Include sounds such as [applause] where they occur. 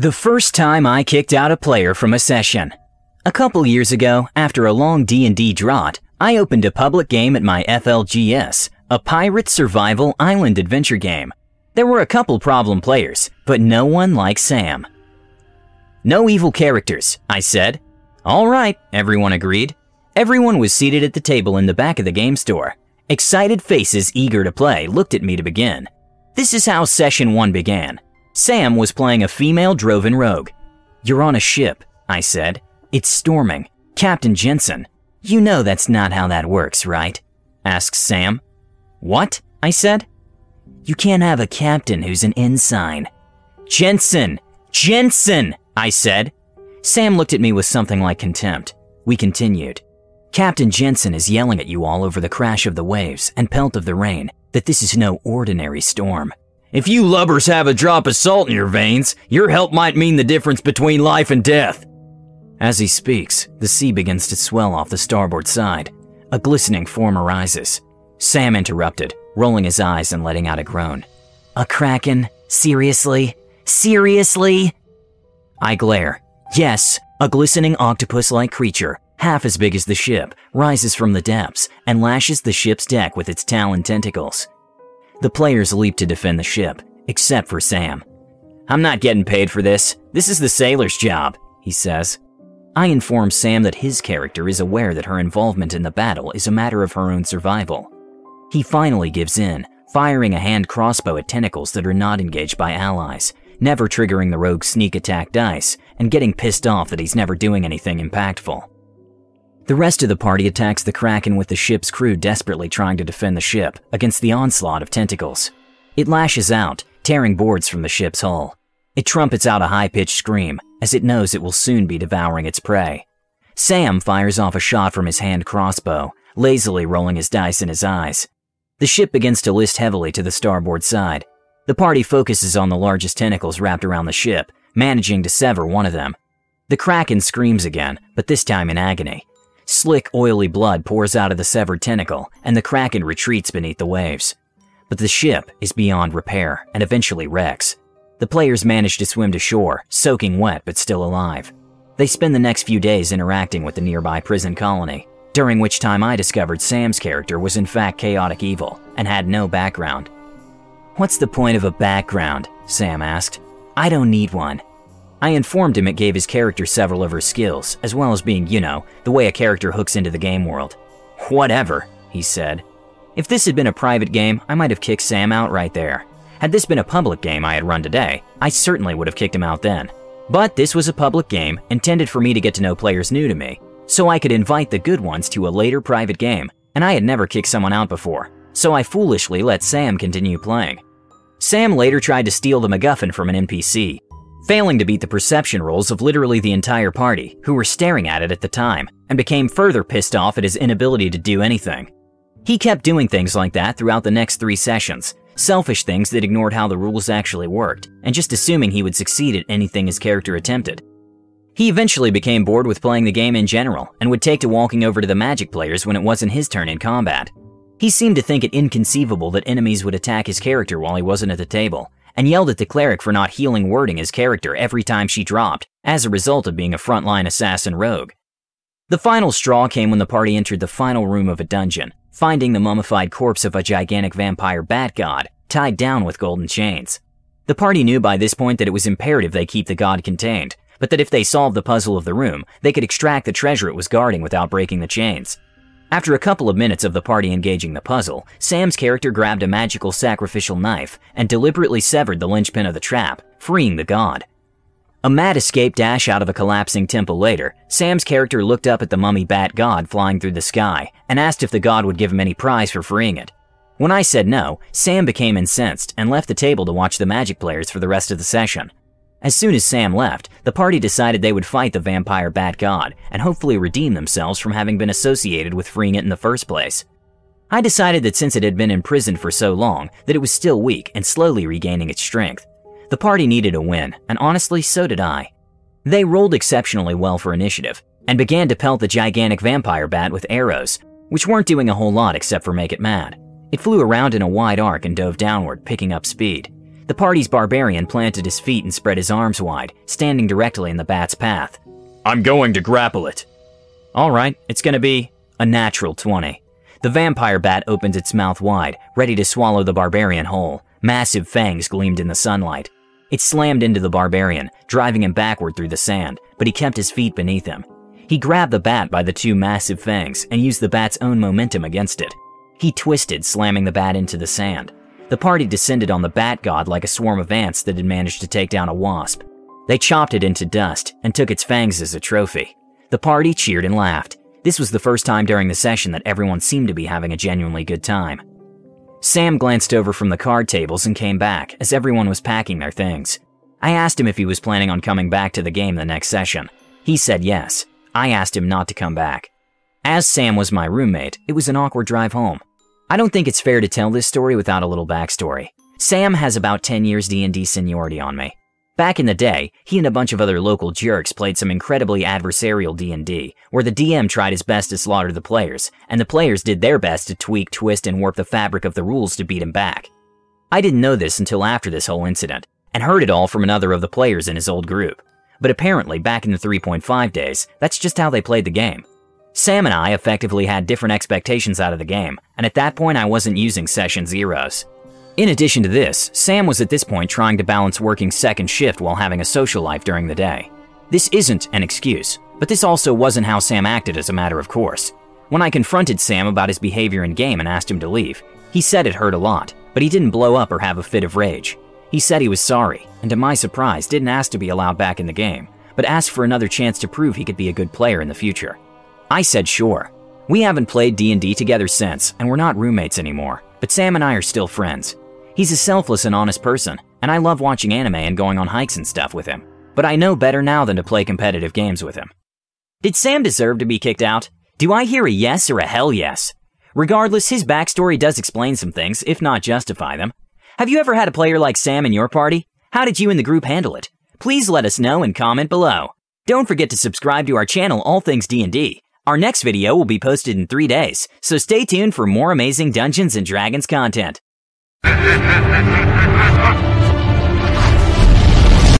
The first time I kicked out a player from a session. A couple years ago, after a long D&D drought, I opened a public game at my FLGS, a pirate survival island adventure game. There were a couple problem players, but no one like Sam. No evil characters, I said. All right, everyone agreed. Everyone was seated at the table in the back of the game store. Excited faces eager to play looked at me to begin. This is how session 1 began. Sam was playing a female Droven rogue. You're on a ship, I said. It's storming. Captain Jensen. You know that's not how that works, right? asks Sam. What? I said. You can't have a captain who's an ensign. Jensen! Jensen! I said. Sam looked at me with something like contempt. We continued. Captain Jensen is yelling at you all over the crash of the waves and pelt of the rain that this is no ordinary storm. If you lubbers have a drop of salt in your veins, your help might mean the difference between life and death. As he speaks, the sea begins to swell off the starboard side. A glistening form arises. Sam interrupted, rolling his eyes and letting out a groan. A kraken? Seriously? Seriously? I glare. Yes, a glistening octopus like creature, half as big as the ship, rises from the depths and lashes the ship's deck with its talon tentacles. The players leap to defend the ship, except for Sam. I'm not getting paid for this. This is the sailor's job, he says. I inform Sam that his character is aware that her involvement in the battle is a matter of her own survival. He finally gives in, firing a hand crossbow at tentacles that are not engaged by allies, never triggering the rogue's sneak attack dice, and getting pissed off that he's never doing anything impactful. The rest of the party attacks the Kraken with the ship's crew desperately trying to defend the ship against the onslaught of tentacles. It lashes out, tearing boards from the ship's hull. It trumpets out a high pitched scream as it knows it will soon be devouring its prey. Sam fires off a shot from his hand crossbow, lazily rolling his dice in his eyes. The ship begins to list heavily to the starboard side. The party focuses on the largest tentacles wrapped around the ship, managing to sever one of them. The Kraken screams again, but this time in agony. Slick, oily blood pours out of the severed tentacle, and the Kraken retreats beneath the waves. But the ship is beyond repair and eventually wrecks. The players manage to swim to shore, soaking wet but still alive. They spend the next few days interacting with the nearby prison colony, during which time I discovered Sam's character was in fact chaotic evil and had no background. What's the point of a background? Sam asked. I don't need one. I informed him it gave his character several of her skills, as well as being, you know, the way a character hooks into the game world. Whatever, he said. If this had been a private game, I might have kicked Sam out right there. Had this been a public game I had run today, I certainly would have kicked him out then. But this was a public game intended for me to get to know players new to me, so I could invite the good ones to a later private game, and I had never kicked someone out before, so I foolishly let Sam continue playing. Sam later tried to steal the MacGuffin from an NPC, failing to beat the perception rolls of literally the entire party, who were staring at it at the time, and became further pissed off at his inability to do anything. He kept doing things like that throughout the next three sessions, selfish things that ignored how the rules actually worked, and just assuming he would succeed at anything his character attempted. He eventually became bored with playing the game in general, and would take to walking over to the magic players when it wasn't his turn in combat. He seemed to think it inconceivable that enemies would attack his character while he wasn't at the table, and yelled at the cleric for not healing wording his character every time she dropped, as a result of being a frontline assassin rogue. The final straw came when the party entered the final room of a dungeon, finding the mummified corpse of a gigantic vampire bat god, tied down with golden chains. The party knew by this point that it was imperative they keep the god contained, but that if they solved the puzzle of the room, they could extract the treasure it was guarding without breaking the chains. After a couple of minutes of the party engaging the puzzle, Sam's character grabbed a magical sacrificial knife and deliberately severed the linchpin of the trap, freeing the god. A mad escape dash out of a collapsing temple later, Sam's character looked up at the mummy bat god flying through the sky and asked if the god would give him any prize for freeing it. When I said no, Sam became incensed and left the table to watch the magic players for the rest of the session. As soon as Sam left, the party decided they would fight the vampire bat god and hopefully redeem themselves from having been associated with freeing it in the first place. I decided that since it had been imprisoned for so long, that it was still weak and slowly regaining its strength. The party needed a win, and honestly, so did I. They rolled exceptionally well for initiative, and began to pelt the gigantic vampire bat with arrows, which weren't doing a whole lot except for make it mad. It flew around in a wide arc and dove downward, picking up speed. The party's barbarian planted his feet and spread his arms wide, standing directly in the bat's path. I'm going to grapple it. All right, it's going to be a natural 20. The vampire bat opened its mouth wide, ready to swallow the barbarian whole. Massive fangs gleamed in the sunlight. It slammed into the barbarian, driving him backward through the sand, but he kept his feet beneath him. He grabbed the bat by the two massive fangs and used the bat's own momentum against it. He twisted, slamming the bat into the sand. The party descended on the bat god like a swarm of ants that had managed to take down a wasp. They chopped it into dust and took its fangs as a trophy. The party cheered and laughed. This was the first time during the session that everyone seemed to be having a genuinely good time. Sam glanced over from the card tables and came back as everyone was packing their things. I asked him if he was planning on coming back to the game the next session. He said yes. I asked him not to come back. As Sam was my roommate, it was an awkward drive home. I don't think it's fair to tell this story without a little backstory. Sam has about 10 years D&D seniority on me. Back in the day, he and a bunch of other local jerks played some incredibly adversarial D&D, where the DM tried his best to slaughter the players, and the players did their best to tweak, twist, and warp the fabric of the rules to beat him back. I didn't know this until after this whole incident, and heard it all from another of the players in his old group. But apparently, back in the 3.5 days, that's just how they played the game. Sam and I effectively had different expectations out of the game, and at that point I wasn't using session zeros. In addition to this, Sam was at this point trying to balance working second shift while having a social life during the day. This isn't an excuse, but this also wasn't how Sam acted as a matter of course. When I confronted Sam about his behavior in game and asked him to leave, he said it hurt a lot, but he didn't blow up or have a fit of rage. He said he was sorry, and to my surprise, didn't ask to be allowed back in the game, but asked for another chance to prove he could be a good player in the future. I said sure. We haven't played D&D together since, and we're not roommates anymore, but Sam and I are still friends. He's a selfless and honest person, and I love watching anime and going on hikes and stuff with him. But I know better now than to play competitive games with him. Did Sam deserve to be kicked out? Do I hear a yes or a hell yes? Regardless, his backstory does explain some things, if not justify them. Have you ever had a player like Sam in your party? How did you and the group handle it? Please let us know and comment below. Don't forget to subscribe to our channel All Things D&D our next video will be posted in three days, so stay tuned for more amazing Dungeons & Dragons content. [laughs]